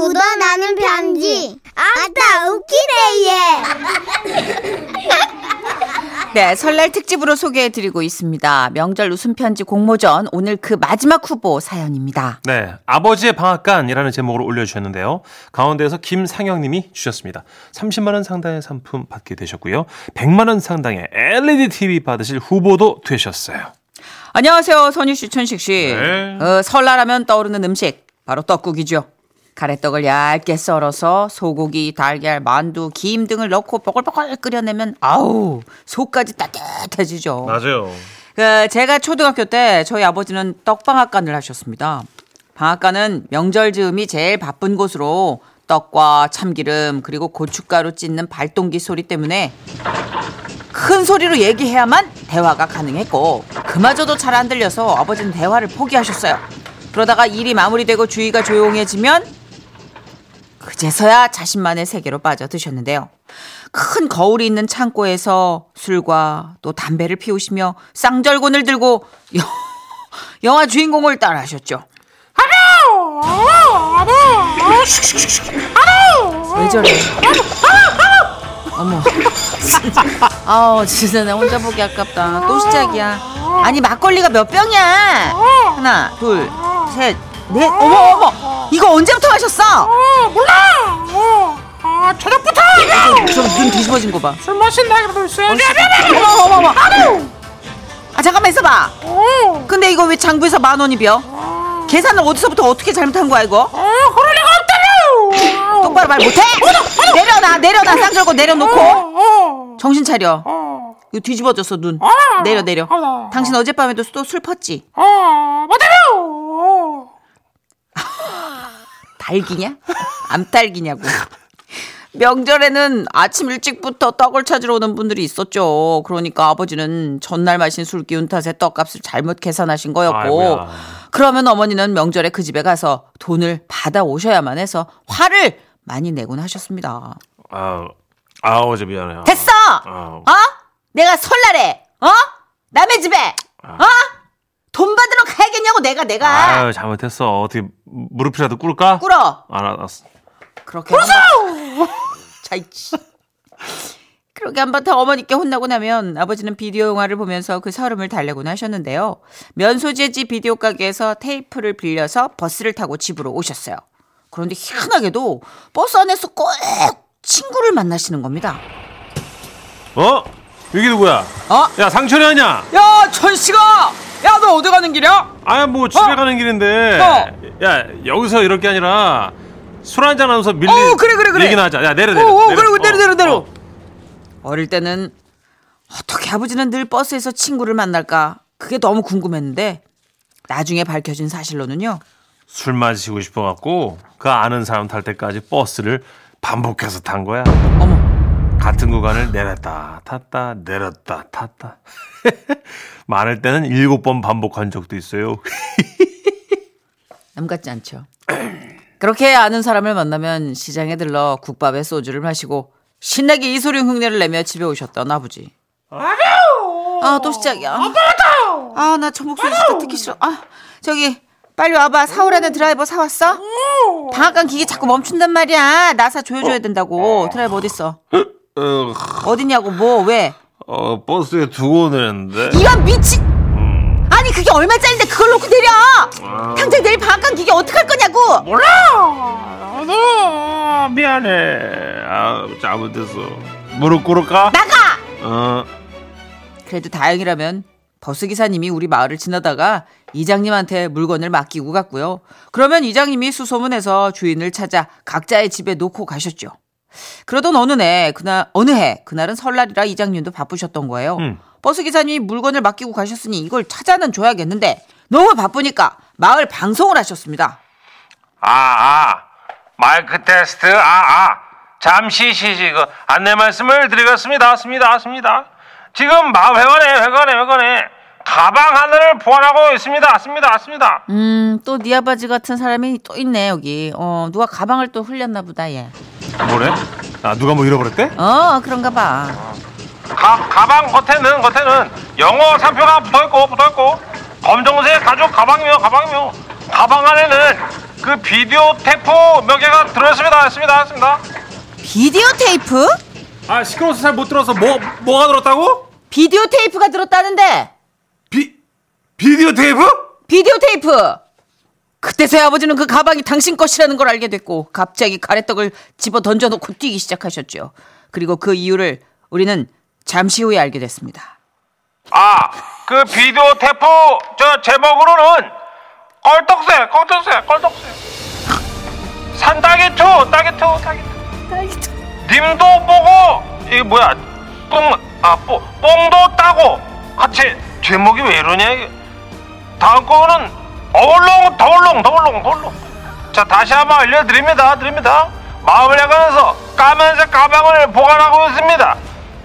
묻어나는 편지. 아따, 웃기네, 얘. 네, 설날 특집으로 소개해드리고 있습니다. 명절 웃음 편지 공모전 오늘 그 마지막 후보 사연입니다. 네, 아버지의 방앗간이라는 제목으로 올려주셨는데요. 가운데에서 김상영님이 주셨습니다. 30만 원 상당의 상품 받게 되셨고요. 100만 원 상당의 LED TV 받으실 후보도 되셨어요. 안녕하세요, 선유 씨, 천식 씨. 네. 어, 설날하면 떠오르는 음식 바로 떡국이죠. 가래떡을 얇게 썰어서 소고기, 달걀, 만두, 김 등을 넣고 뽀글뽀글 끓여내면 아우 속까지 따뜻해지죠. 맞아요. 그 제가 초등학교 때 저희 아버지는 떡방앗간을 하셨습니다. 방앗간은 명절 즈음이 제일 바쁜 곳으로 떡과 참기름 그리고 고춧가루 찢는 발동기 소리 때문에 큰 소리로 얘기해야만 대화가 가능했고 그마저도 잘 안 들려서 아버지는 대화를 포기하셨어요. 그러다가 일이 마무리되고 주위가 조용해지면 그제서야 자신만의 세계로 빠져드셨는데요. 큰 거울이 있는 창고에서 술과 또 담배를 피우시며 쌍절곤을 들고 여- 영화 주인공을 따라하셨죠. 왜 저래? 어머. 아우, 진짜 나 혼자 보기 아깝다. 또 시작이야. 아니, 막걸리가 몇 병이야? 하나, 둘, 셋, 넷. 어머, 어머. 이거 언제부터 마셨어? 아, 저녁부터 저눈 뒤집어진 거 봐. 술 마신다 그러고 어. 어머, 어머, 어머. 아, 잠깐만 있어봐. 근데 이거 왜 장부에서 만 원이 벼? 계산을 어디서부터 어떻게 잘못한 거야, 이거? 어, 그럴 리가 없다며. 똑바로 말 못해? 내려놔, 내려놔, 쌍절곤 내려놓고. 어, 정신 차려. 어, 이거 뒤집어졌어, 눈. 아, 내려, 내려. 아, 당신 어젯밤에도 또 술 펐지? 어, 못하며. 달기냐? 암달기냐고. 명절에는 아침 일찍부터 떡을 찾으러 오는 분들이 있었죠. 그러니까 아버지는 전날 마신 술 기운 탓에 떡값을 잘못 계산하신 거였고. 아이고야. 그러면 어머니는 명절에 그 집에 가서 돈을 받아 오셔야만 해서 화를 많이 내곤 하셨습니다. 아, 아 어제 미안해요. 됐어! 아, 어? 내가 설날에, 어? 남의 집에, 어? 돈 받으러 가야겠냐고, 내가, 내가. 아유, 잘못했어. 어떻게 무릎이라도 꿇을까? 꿇어. 알았어. 그렇게 한바... 자이치. 그렇게 한바탕 어머니께 혼나고 나면 아버지는 비디오 영화를 보면서 그 서름을 달래곤 하셨는데요. 면소재지 비디오 가게에서 테이프를 빌려서 버스를 타고 집으로 오셨어요. 그런데 희한하게도 버스 안에서 꼭 친구를 만나시는 겁니다. 어? 여기 누구야? 어? 야, 상철이 아니야? 야, 천씨가! 야, 너 어디 가는 길이야? 아야, 뭐 집에 어? 가는 길인데. 어. 야, 여기서 이럴 게 아니라 술 한잔 하면서 밀리 어, 그래, 그래, 그래. 얘기나 하자. 야, 내려, 내려. 오, 오, 내려. 그래, 내려, 내려, 내려. 어. 어릴 때는 어떻게 아버지는 늘 버스에서 친구를 만날까? 그게 너무 궁금했는데 나중에 밝혀진 사실로는요. 술 마시고 싶어갖고 그 아는 사람 탈 때까지 버스를 반복해서 탄 거야. 어머, 같은 구간을 내렸다 탔다 내렸다 탔다. 많을 때는 일곱 번 반복한 적도 있어요. 남 같지 않죠. 그렇게 아는 사람을 만나면 시장에 들러 국밥에 소주를 마시고 신나게 이소룡 흉내를 내며 집에 오셨던 아버지. 아, 또 시작이야. 아, 나 저 목소리 진짜 듣기 싫어. 아, 저기 빨리 와봐. 사오라는 드라이버 사왔어? 방앗간 기계 자꾸 멈춘단 말이야. 나사 조여줘야 된다고. 드라이버 어딨어? 어, 어딨냐고, 뭐, 왜? 어, 버스에 두고 오는데 이런 미친! 아니, 그게 얼마짜린데 그걸 놓고 내려! 당장 내일 방앗간 기계 어떡할 거냐고! 몰라. 너 미안해. 아 잘못했어. 무릎 꿇을까? 나가! 어. 그래도 다행이라면 버스 기사님이 우리 마을을 지나다가 이장님한테 물건을 맡기고 갔고요. 그러면 이장님이 수소문해서 주인을 찾아 각자의 집에 놓고 가셨죠. 그러던 어느 해, 그날, 어느 해, 그날은 설날이라 이장님도 바쁘셨던 거예요. 음. 버스 기사님이 물건을 맡기고 가셨으니 이걸 찾아는 줘야겠는데 너무 바쁘니까 마을 방송을 하셨습니다. 아, 아, 마이크 테스트, 아, 아. 잠시 쉬지, 그, 안내 말씀을 드리겠습니다. 습니다, 습니다. 지금 마, 회관에, 회관에, 회관에, 가방 하나를 보관하고 있습니다. 습니다, 습니다. 음, 또 네 아버지 같은 사람이 또 있네, 여기. 어, 누가 가방을 또 흘렸나 보다, 얘. 뭐래? 아 누가 뭐 잃어버렸대? 어, 그런가 봐. 가, 가방 겉에는, 겉에는 영어 상표가 붙어있고, 붙어있고, 검정색 가죽 가방이며, 가방이며, 가방 안에는 그 비디오 테이프 몇 개가 들어있습니다. 했습니다. 했습니다. 비디오 테이프? 아 시끄러워서 잘 못 들어서 뭐 뭐가 들었다고? 비디오 테이프가 들었다는데 비 비디오 테이프? 비디오 테이프. 그때서야 아버지는 그 가방이 당신 것이라는 걸 알게 됐고 갑자기 가래떡을 집어 던져놓고 뛰기 시작하셨죠. 그리고 그 이유를 우리는 잠시 후에 알게 됐습니다. 아, 그 비디오 테이프 저 제목으로는 껄떡새, 껄떡새, 껄떡새. 딸기 two, 딸기 two. 님도 보고 이게 뭐야? 뽕, 아, 뽕, 뽕도 따고 같이 제목이 왜 이러냐. 다음 거는 어울렁, 더울렁, 더울렁, 더울렁. 자, 다시 한번 알려드립니다, 드립니다. 마을회관에서 까만색 가방을 보관하고 있습니다.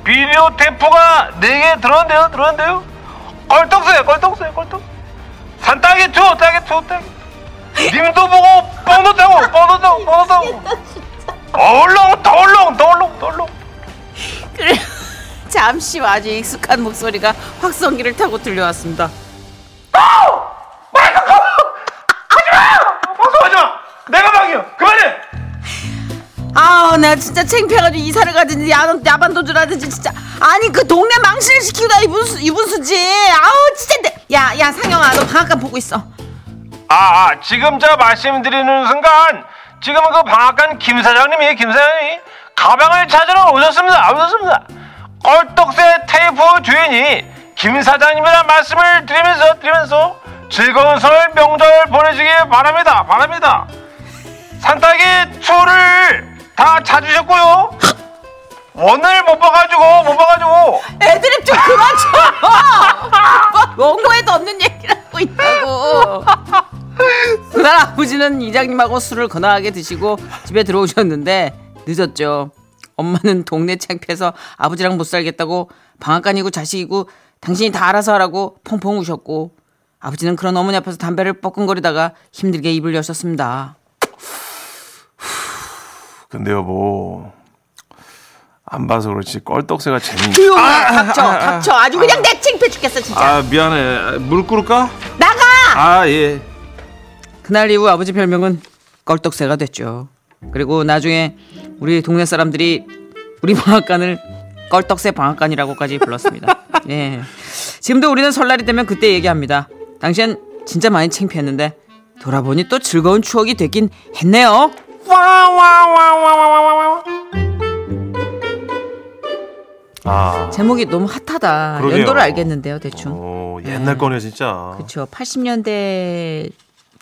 비디오 테이프가 4개 들었는데요, 들었는데요. 껄떡새, 껄떡새, 껄떡. 산딸기 two, 딸기 two, 딸기. 님도 보고 뽕도 따고, 뽕도 따고, 뽕도 따고. 어울렁, 더울렁, 더울렁, 더울렁. 그래 잠시 아주 익숙한 목소리가 확성기를 타고 들려왔습니다. 방송하지 마! 내 가방이요! 그만해! 아우 나 진짜 창피해가지고 이사를 가든지 야반, 야반 도주라든지 진짜 아니 그 동네 망신을 시키다 이분수 이분수지 아우 진짜 내- 야, 야 상영아 너 방앗간 보고 있어 아, 아, 지금 제가 말씀드리는 순간 지금 그 방앗간 김 사장님이 김 사장님이 가방을 찾으러 오셨습니다. 오셨습니다. 껄떡새 테이프 주인이 김 사장님이란 말씀을 드리면서 드리면서 즐거운 설 명절 보내시기 바랍니다. 바랍니다. 산딸기 추를 다 찾으셨고요. 오늘 못 봐가지고 못 봐가지고. 애드립 좀 그만 쳐 원고에도 없는 얘기를 하고 있다고. 그날 아버지는 이장님하고 술을 거나하게 드시고 집에 들어오셨는데 늦었죠. 엄마는 동네 창피해서 아버지랑 못 살겠다고 방앗간이고 자식이고 당신이 다 알아서 하라고 펑펑 우셨고 아버지는 그런 어머니 앞에서 담배를 뻐끔거리다가 힘들게 입을 여셨습니다 근데 여보 안 봐서 그렇지 껄떡새가 재밌. 조용히 해 닥쳐 닥쳐 아주 그냥 내 창피해 죽겠어 진짜 아 미안해 무릎 꿇을까? 나가 아 예. 그날 이후 아버지 별명은 껄떡새가 됐죠. 그리고 나중에 우리 동네 사람들이 우리 방앗간을 껄떡새 방앗간이라고까지 불렀습니다. 예. 지금도 우리는 설날이 되면 그때 얘기합니다. 당시엔 진짜 많이 창피했는데 돌아보니 또 즐거운 추억이 되긴 했네요. 아. 제목이 너무 핫하다. 그러게요. 연도를 알겠는데요, 대충. 어, 옛날 거네 진짜. 그렇죠. 80년대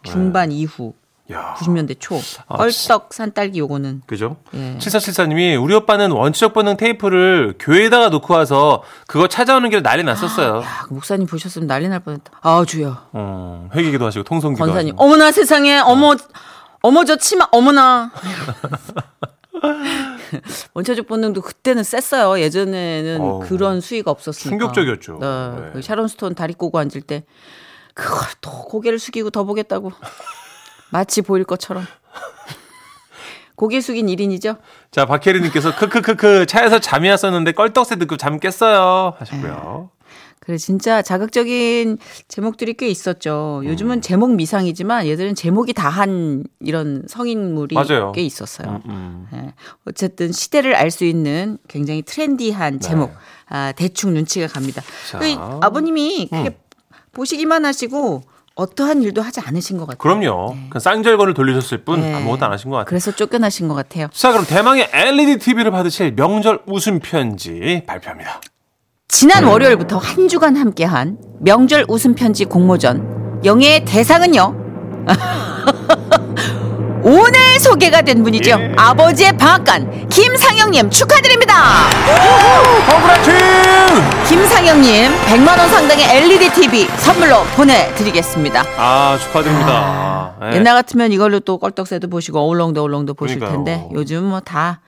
중반 이후, 야. 90년대 초. 아, 껄떡 산딸기 요거는 그죠? 예. 7474님이 우리 오빠는 원초적 본능 테이프를 교회에다가 놓고 와서 그거 찾아오는 길에 난리 났었어요. 야, 그 목사님 보셨으면 난리 날 뻔했다. 아, 주여. 어, 회개기도 하시고 통성기도 권사님. 하시고. 어머나 세상에. 어머 어 머 저 치마 어머나. 원초적 본능도 그때는 셌어요. 예전에는 어우, 그런 수위가 없었으니까. 충격적이었죠. 네. 네. 그 샤론 스톤 다리 꼬고 앉을 때 그걸 또 고개를 숙이고 더 보겠다고. 마치 보일 것처럼. 고개 숙인 1인이죠? 자, 박혜리 님께서 크크크크 차에서 잠이 왔었는데 껄떡새 듣고 잠 깼어요 하셨고요. 그래 진짜 자극적인 제목들이 꽤 있었죠. 음. 요즘은 제목 미상이지만 얘들은 제목이 다한 이런 성인물이 맞아요. 꽤 있었어요. 음. 예. 어쨌든 시대를 알 수 있는 굉장히 트렌디한 제목. 아, 대충 눈치가 갑니다. 네. 자. 그 아버님이 그게 음. 보시기만 하시고 어떠한 일도 하지 않으신 것 같아요. 그럼요. 그 쌍절곤을 돌리셨을 뿐 네. 아무것도 안 하신 것 같아요. 그래서 쫓겨나신 것 같아요. 자, 그럼 대망의 LED TV를 받으실 명절 웃음 편지 발표합니다. 지난 월요일부터 한 주간 함께한 명절 웃음 편지 공모전 영예의 대상은요. 오늘 소개가 된 분이죠. 예. 아버지의 방앗간 김상영님 축하드립니다. 컨그라츠! 김상영님 100만 원 상당의 LED TV 선물로 보내드리겠습니다. 아, 축하드립니다. 네. 옛날 같으면 이걸로 또 껄떡새도 보시고 어울렁도 어울렁도 보실 그러니까요. 텐데 요즘 뭐 다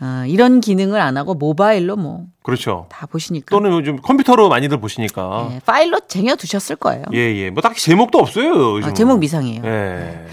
어, 이런 기능을 안 하고 모바일로 뭐다 그렇죠. 보시니까 또는 요즘 컴퓨터로 많이들 보시니까. 예, 파일로 쟁여 두셨을 거예요. 예, 예. 뭐 딱히 제목도 없어요. 요즘. 아, 제목 미상이에요. 예.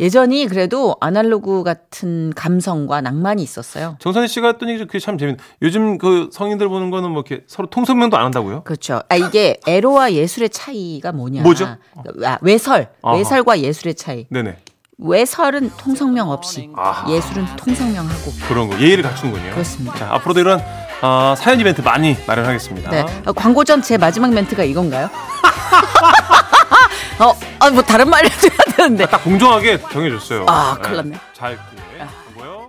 예전이 그래도 아날로그 같은 감성과 낭만이 있었어요. 정선희 씨가 했더니 그게 참 재밌. 요즘 그 성인들 보는 거는 뭐 이렇게 서로 통성명도 안 한다고요? 그렇죠. 아 이게 에로와 예술의 차이가 뭐냐? 뭐죠? 아, 외설. 외설과 예술의 차이. 네네. 외설은 통성명 없이 아. 예술은 통성명하고 그런 거 예의를 갖추는군요. 그렇습니다. 자, 앞으로도 이런 어, 사연 이벤트 많이 마련하겠습니다. 네. 어, 광고 전 제 마지막 멘트가 이건가요? 어, 아, 뭐 다른 말 해도 해야 되는데. 딱 공정하게 정해줬어요. 아, 큰일 났네. 잘 예. 하고요.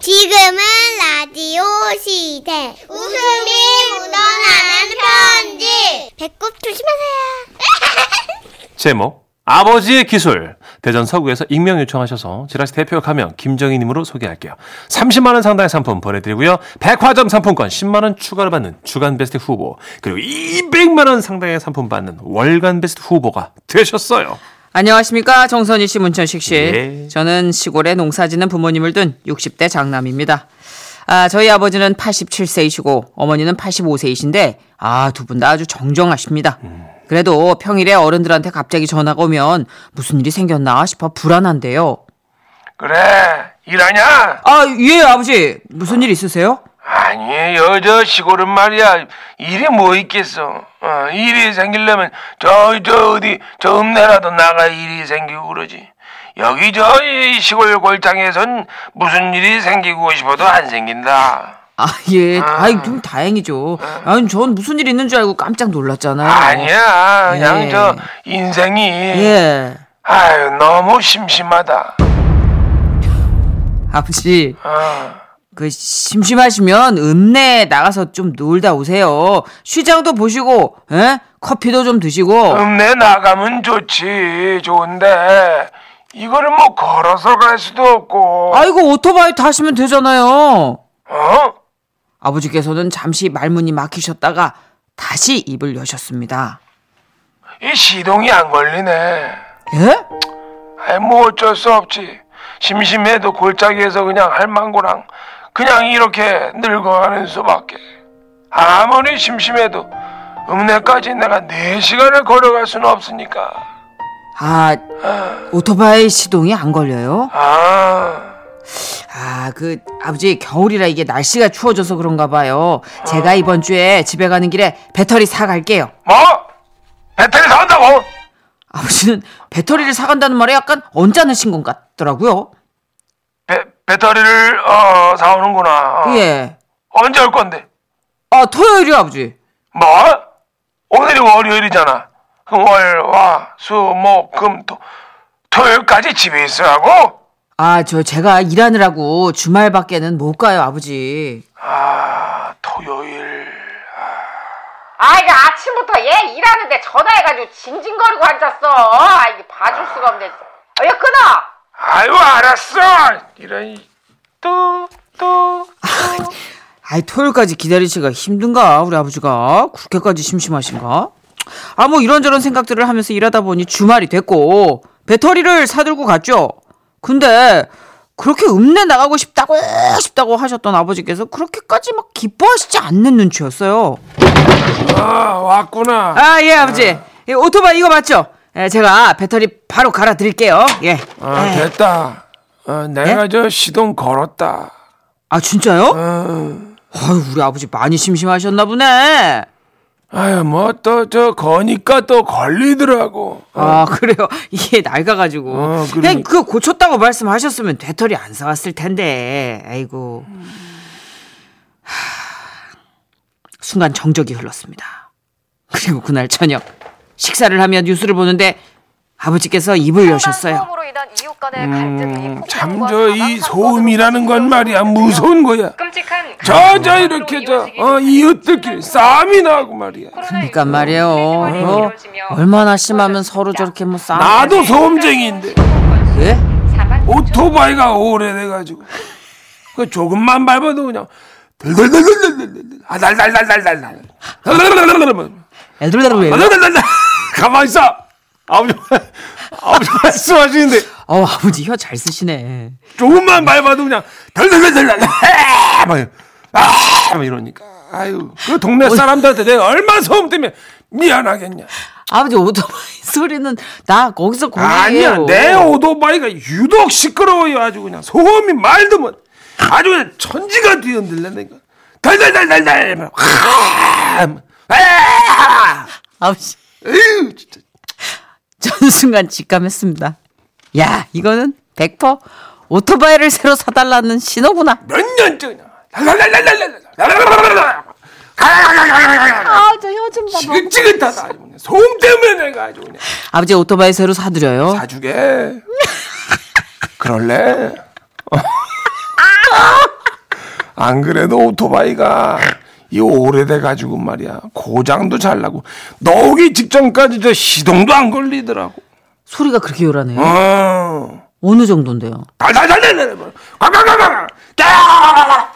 지금은 라디오 시대. 웃음이 묻어나는 편지. 배꼽 조심하세요. 제목 아버지의 기술 대전 서구에서 익명 요청하셔서 지라시 대표 가명 김정희님으로 소개할게요. 30만 원 상당의 상품 보내드리고요. 백화점 상품권 10만 원 추가로 받는 주간 베스트 후보 그리고 200만 원 상당의 상품 받는 월간 베스트 후보가 되셨어요. 안녕하십니까. 정선희 씨, 문천식 씨. 예. 저는 시골에 농사 짓는 부모님을 둔 60대 장남입니다. 아, 저희 아버지는 87세이시고 어머니는 85세이신데 아, 두 분 다 아주 정정하십니다. 그래도 평일에 어른들한테 갑자기 전화가 오면 무슨 일이 생겼나 싶어 불안한데요. 그래 일하냐? 아, 예, 아버지. 무슨 일 있으세요? 아니 여저 시골은 말이야 일이 뭐 있겠어 어, 일이 생기려면 저 저 어디 저 읍내라도 나가 일이 생기고 그러지 여기 저 이 시골 골장에선 무슨 일이 생기고 싶어도 안 생긴다 아, 예. 아이, 좀 다행이죠. 아니, 전 무슨 일 있는 줄 알고 깜짝 놀랐잖아요. 아니야 그냥 예. 저 인생이 예. 아유 너무 심심하다 아버지. 어. 그 심심하시면 읍내 나가서 좀 놀다 오세요. 시장도 보시고, 에? 커피도 좀 드시고. 읍내 나가면 좋지 좋은데 이거를 뭐 걸어서 갈 수도 없고 아이고 오토바이 타시면 되잖아요. 어? 아버지께서는 잠시 말문이 막히셨다가 다시 입을 여셨습니다. 이 시동이 안 걸리네 예? 아이 뭐 어쩔 수 없지 심심해도 골짜기에서 그냥 할망구랑 그냥 이렇게 늙어가는 수밖에 아무리 심심해도 읍내까지 내가 4시간을 걸어갈 수는 없으니까 아 오토바이 시동이 안 걸려요? 아 아 그 아버지 겨울이라 이게 날씨가 추워져서 그런가 봐요. 제가 이번 주에 집에 가는 길에 배터리 사 갈게요. 뭐? 배터리 사온다고? 아버지는 배터리를 사간다는 말에 약간 언짢으신 것 같더라고요. 배, 배터리를 어 사오는구나 어. 예. 언제 올 건데? 아 토요일이요 아버지. 뭐? 오늘이 월요일이잖아 월, 화, 수, 목, 금, 토 토요일까지 집에 있으라고? 아 저 제가 일하느라고 주말밖에는 못 가요 아버지. 아 토요일 아, 이게 아침부터 얘 일하는데 전화해가지고 징징거리고 앉았어. 아, 이게 봐줄 수가 없네. 아, 얘 끊어! 아유 알았어 이런 또또 아이 토요일까지 기다리시기가 힘든가 우리 아버지가 그렇게까지 심심하신가? 아 뭐 이런저런 생각들을 하면서 일하다 보니 주말이 됐고 배터리를 사들고 갔죠. 근데 그렇게 읍내 나가고 싶다고 싶다고 하셨던 아버지께서 그렇게까지 막 기뻐하시지 않는 눈치였어요. 아, 왔구나 아 예 아버지 예, 오토바이 이거 맞죠? 예, 제가 배터리 바로 갈아 드릴게요. 예. 아, 예. 됐다 어, 내가 저 시동 걸었다 아 진짜요? 어, 아유 우리 아버지 많이 심심하셨나 보네. 아유 뭐 또 저 거니까 또 걸리더라고. 아 그래요? 이게 낡아가지고. 어, 그냥. 그거 고쳤다고 말씀하셨으면 배터리 안 사왔을 텐데. 아이고. 하, 순간 정적이 흘렀습니다. 그리고 그날 저녁 식사를 하며 뉴스를 보는데 아버지께서 입을 여셨어요. 음, 참저 이 소음이라는 건 말이야. 무서운 거야. 끔찍한 저저 이렇게 저 어, 이웃들끼리 싸움이 나고 말이야. 그러니까 말이에요 어, 얼마나 심하면 서로 저렇게 뭐 싸움 나도 소음쟁이인데. 예? 오토바이가 오래돼가지고. 그 조금만 밟아도 그냥 들들들들들들 아 달달달달달달 달달달달달달 애들들 왜요? 달달달달 가만 있어 아버지 아버지 말씀하시는데. 어 아버지 혀 잘 쓰시네. 조금만 밟아도 그냥 달달달달달 막아! 이러니까. 아유 그 동네 사람들한테 내가 얼마나 소음 때문에 미안하겠냐. 아버지 오토바이 소리는 나 거기서 거기에요. 아니야 내 오토바이가 유독 시끄러워요. 아주 그냥 소음이 말도 못 아주 그냥 천지가 뒤흔들려니까 달달달달달 아, 아버지. 에휴 진짜 순간 직감했습니다. 야, 이거는 100% 오토바이를 새로 사달라는 신호구나. 몇년 전이야. 아, 저 혀좀 봐. 지긋지긋하다. 아주 그냥. 소음 때문에 내가 아주 그냥. 아버지 오토바이 새로 사드려요. 사주게. 그럴래? 안 그래도 오토바이가 이 오래돼 가지고 말이야 고장도 잘 나고 나오기 직전까지 저 시동도 안 걸리더라고. 소리가 그렇게 요란해요. 어. 어느 정도인데요? 달달달달달. 꽉꽉꽉꽉. 까.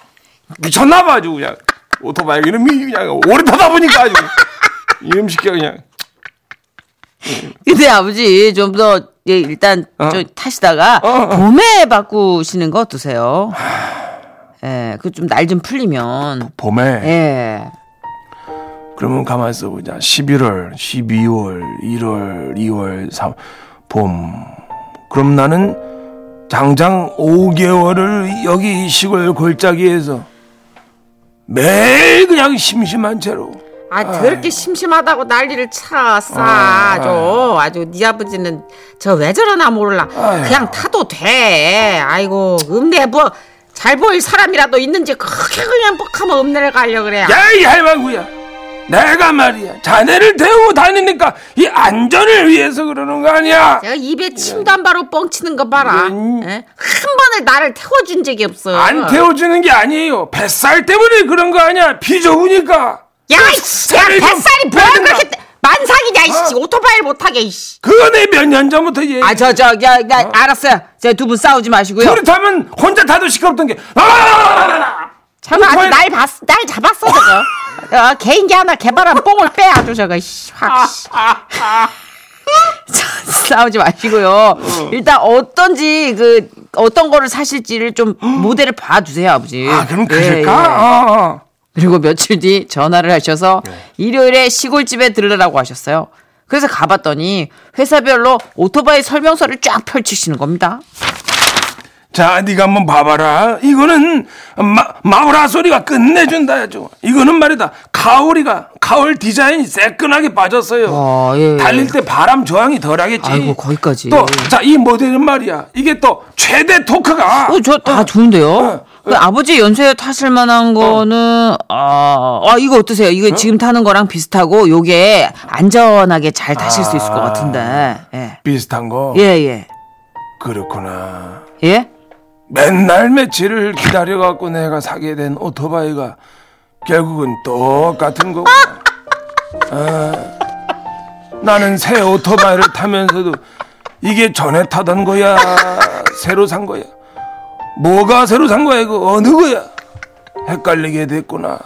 미쳤나 봐 아주 그냥 오토바이 이름이 그냥 오래 타다 보니까 아주 이름 시켜 그냥. 근데 아버지 좀 더 예, 일단 좀 타시다가 어, 어. 봄에 바꾸시는 거 어떠세요? 예, 그 좀 날 좀 풀리면 봄에 예. 그러면 가만 있어 보자. 11월, 12월, 1월, 2월, 3, 봄. 그럼 나는 장장 5개월을 여기 시골 골짜기에서 매일 그냥 심심한 채로 아, 그렇게 심심하다고 난리를 쳐 싸줘. 아 주 네 아버지는 저 왜 저러나 몰라. 아유. 그냥 타도 돼. 아이고, 읍내 뭐 잘 보일 사람이라도 있는지 그렇게 그냥 뻑하면 읍내를 가려 그래. 야, 이 할망구야. 내가 말이야. 자네를 태우고 다니니까 이 안전을 위해서 그러는 거 아니야. 제가 입에 침도 안 바로 뻥치는 거 봐라. 음. 예? 한 번을 나를 태워준 적이 없어. 안 태워주는 게 아니에요. 뱃살 때문에 그런 거 아니야. 비 좋으니까. 야, 이씨, 야, 살을 좀 뱃살이 뭐야. 그렇게 만삭이냐, 이씨. 오토바이를 못하게, 이씨. 그거 내몇년 전부터 얘기. 아, 저, 저, 야, 야, 알았어요. 저두분 싸우지 마시고요. 타면 혼자 타도 시끄럽던 게. 아! 저거 아주 오토바이- 날 봤, 날 잡았어, 저거. 어, 개인기 하나 개발한 뽕을 빼, 아주 저거, 씨. 확, 씨. 싸우지 마시고요. 일단 어떤지 그 어떤 거를 사실지를 좀 모델을 봐주세요, 아버지. 아, 그럼 예, 그럴까? 예. 어, 어. 그리고 며칠 뒤 전화를 하셔서 일요일에 시골집에 들르라고 하셨어요. 그래서 가봤더니 회사별로 오토바이 설명서를 쫙 펼치시는 겁니다. 자, 네가 한번 봐봐라. 이거는 마, 마우라 소리가 끝내준다. 아주. 이거는 말이다. 가오리가 가을 디자인이 새끈하게 빠졌어요. 아, 예, 예. 달릴 때 바람 저항이 덜하겠지. 아이고, 거기까지. 또, 자, 이 모델은 말이야. 이게 또 최대 토크가. 어, 저다 좋은데요. 어. 그 아버지 연세에 타실 만한 거는 아, 아 이거 어떠세요? 이거 지금 타는 거랑 비슷하고 요게 안전하게 잘 타실 수 있을 것 같은데. 예. 비슷한 거. 예, 예. 그렇구나. 예? 맨날 며칠을 기다려 갖고 내가 사게 된 오토바이가 결국은 똑같은 거구나. 아, 나는 새 오토바이를 타면서도 이게 전에 타던 거야, 새로 산 거야. 뭐가 새로 산 거야, 이거 어느 거야? 헷갈리게 됐구나.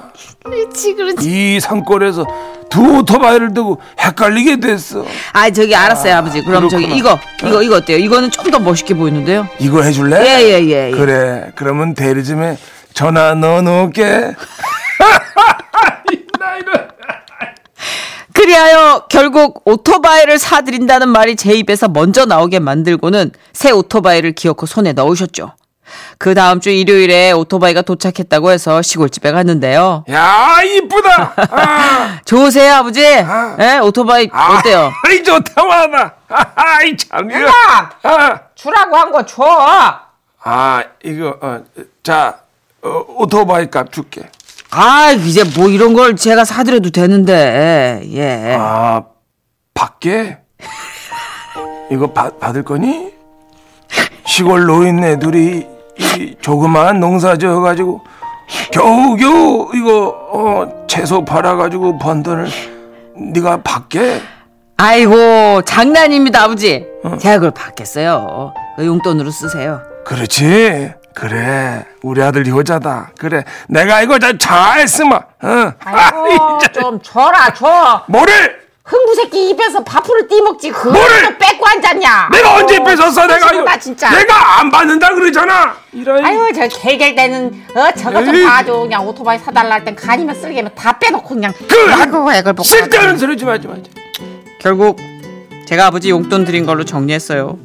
그렇지, 그렇지. 이 산골에서 두 오토바이를 두고 헷갈리게 됐어. 아, 저기 알았어요, 아 버지. 그럼 저기 그렇구나. 이거 이거 이거 어때요? 이거는 좀 더 멋있게 보이는데요. 이거 해줄래? 예, 예, 예, 예. 그래. 그러면 대리점에 전화 넣어놓을게. 그리하여 결국 오토바이를 사드린다는 말이 제 입에서 먼저 나오게 만들고는 새 오토바이를 기어코 손에 넣으셨죠. 그 다음 주 일요일에 오토바이가 도착했다고 해서 시골집에 갔는데요. 야, 이쁘다. 아, 좋으세요, 아버지? 예, 오토바이 아, 어때요? 아이, 좋다, 마다. 아이, 참. 이거. 야! 아, 주라고 한 거 줘. 아, 이거, 어, 자, 어, 오토바이 값 줄게. 아, 이제 뭐 이런 걸 제가 사드려도 되는데, 예. 아, 받게? 이거 받, 받을 거니? 시골 노인네들이 이 조그마한 농사 지어가지고 겨우겨우 이거 어 채소 팔아가지고 번 돈을 네가 받게? 아이고, 장난입니다, 아버지. 제가 그걸 받겠어요. 그 용돈으로 쓰세요. 그렇지. 그래. 우리 아들 효자다. 그래. 내가 이거 잘, 잘 쓰마. 어. 아이고, 진짜. 좀 줘라, 줘. 뭐를? 흥부 새끼 입에서 밥풀을 띠먹지. 그걸 뺏고 앉았냐? 내가 언제 뺏었어? 내가 이거. 나 진짜. 내가 안 받는다 그러잖아. 이런. 아유, 저 개gel대는 어 저거 좀 에이. 봐줘. 그냥 오토바이 사달라 할 땐 간이면 쓸개면 다 빼놓고 그냥. 그 아이고, 애걸 보고. 쓸데없는 소리 좀 하지 마지. 결국 제가 아버지 용돈 드린 걸로 정리했어요.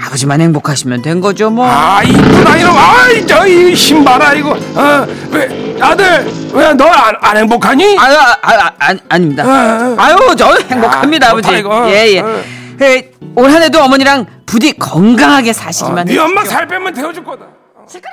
아버지만 행복하시면 된 거죠, 뭐. 아 이쁘다 이놈 아이 저이 신발아 이거 어왜 아들 왜 너안 안 행복하니? 아유, 아, 아, 아, 아닙니다. 어, 어. 아유, 저 행복합니다, 아, 아버지. 이거. 예, 예. 어. 그, 올 한해도 어머니랑 부디 건강하게 사시기만 네 해. 엄마 살 빼면 태워줄 거다. 시끄러!